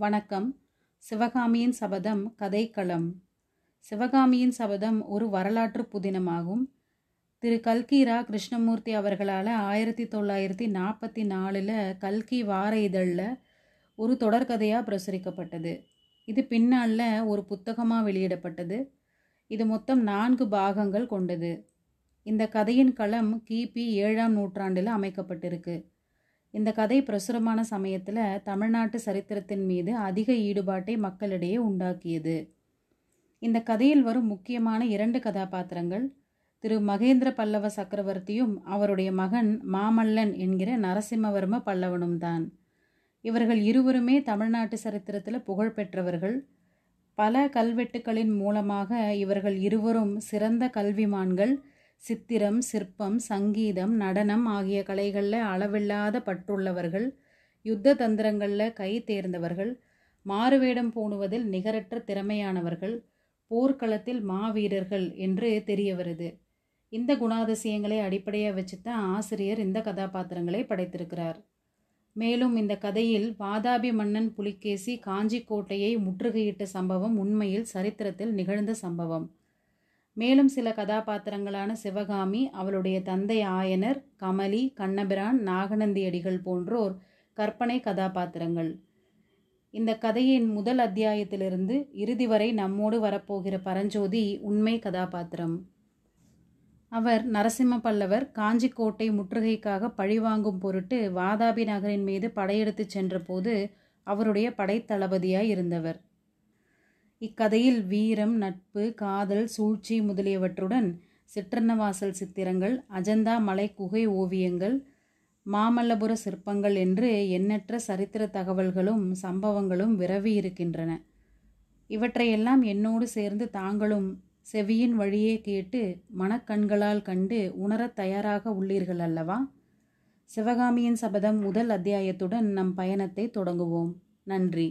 வணக்கம். சிவகாமியின் சபதம் கதைக்களம். சிவகாமியின் சபதம் ஒரு வரலாற்று புதினமாகும். திரு. கல்கி ரா கிருஷ்ணமூர்த்தி அவர்களால் ஆயிரத்தி தொள்ளாயிரத்தி நாற்பத்தி நாலில் கல்கி வார இதழில் ஒரு தொடர்கதையாக பிரசுரிக்கப்பட்டது. இது பின்னாளில் ஒரு புத்தகமாக வெளியிடப்பட்டது. இது மொத்தம் நான்கு பாகங்கள் கொண்டது. இந்த கதையின் களம் கிபி ஏழாம் நூற்றாண்டில் அமைக்கப்பட்டிருக்கு. இந்த கதை பிரசுரமான சமயத்தில் தமிழ்நாட்டு சரித்திரத்தின் மீது அதிக ஈடுபாட்டை மக்களிடையே உண்டாக்கியது. இந்த கதையில் வரும் முக்கியமான இரண்டு கதாபாத்திரங்கள் திரு மகேந்திர பல்லவ சக்கரவர்த்தியும் அவருடைய மகன் மாமல்லன் என்கிற நரசிம்மவர்ம பல்லவனும் தான். இவர்கள் இருவருமே தமிழ்நாட்டு சரித்திரத்தில் புகழ் பெற்றவர்கள். பல கல்வெட்டுக்களின் மூலமாக இவர்கள் இருவரும் சிறந்த கல்விமான்கள். சித்திரம் சிற்பம் சங்கீதம் நடனம் ஆகிய கலைகளில் அளவில்லாத பற்றுள்ளவர்கள் யுத்த தந்திரங்களில் கை தேர்ந்தவர்கள் மாறுவேடம் பூணுவதில் நிகரற்ற திறமையானவர்கள் போர்க்களத்தில் மாவீரர்கள் என்று தெரிய வருது இந்த குணாதிசயங்களை அடிப்படையாக வச்சு தான் ஆசிரியர் இந்த கதாபாத்திரங்களை படைத்திருக்கிறார். மேலும் இந்த கதையில் வாதாபி மன்னன் புலிகேசி காஞ்சி கோட்டையை முற்றுகையிட்ட சம்பவம் உண்மையில் சரித்திரத்தில் நிகழ்ந்த சம்பவம். மேலும் சில கதாபாத்திரங்களான சிவகாமி அவளுடைய தந்தை ஆயனர் கமலி கண்ணபிரான் நாகநந்தியடிகள் போன்றோர் கற்பனை கதாபாத்திரங்கள். இந்த கதையின் முதல் அத்தியாயத்திலிருந்து இறுதி வரை நம்மோடு வரப்போகிற பரஞ்சோதி உண்மை கதாபாத்திரம். அவர் நரசிம்ம பல்லவர் காஞ்சிக்கோட்டை முற்றுகைக்காக பழிவாங்கும் பொருட்டு வாதாபி நகரின் மீது படையெடுத்து சென்றபோது அவருடைய படைத்தளபதியாய் இருந்தவர். இக்கதையில் வீரம் நட்பு காதல் சூழ்ச்சி முதலியவற்றுடன் சிற்றன்னவாசல் சித்திரங்கள் அஜந்தா மலை குகை ஓவியங்கள் மாமல்லபுர சிற்பங்கள் என்று எண்ணற்ற சரித்திர தகவல்களும் சம்பவங்களும் விரவி இருக்கின்றன. இவற்றையெல்லாம் என்னோடு சேர்ந்து தாங்களும் செவியின் வழியே கேட்டு மனக்கண்களால் கண்டு உணரத் தயாராக உள்ளீர்கள் அல்லவா? சிவகாமியின் சபதம் முதல் அத்தியாயத்துடன் நம் பயணத்தை தொடங்குவோம். நன்றி.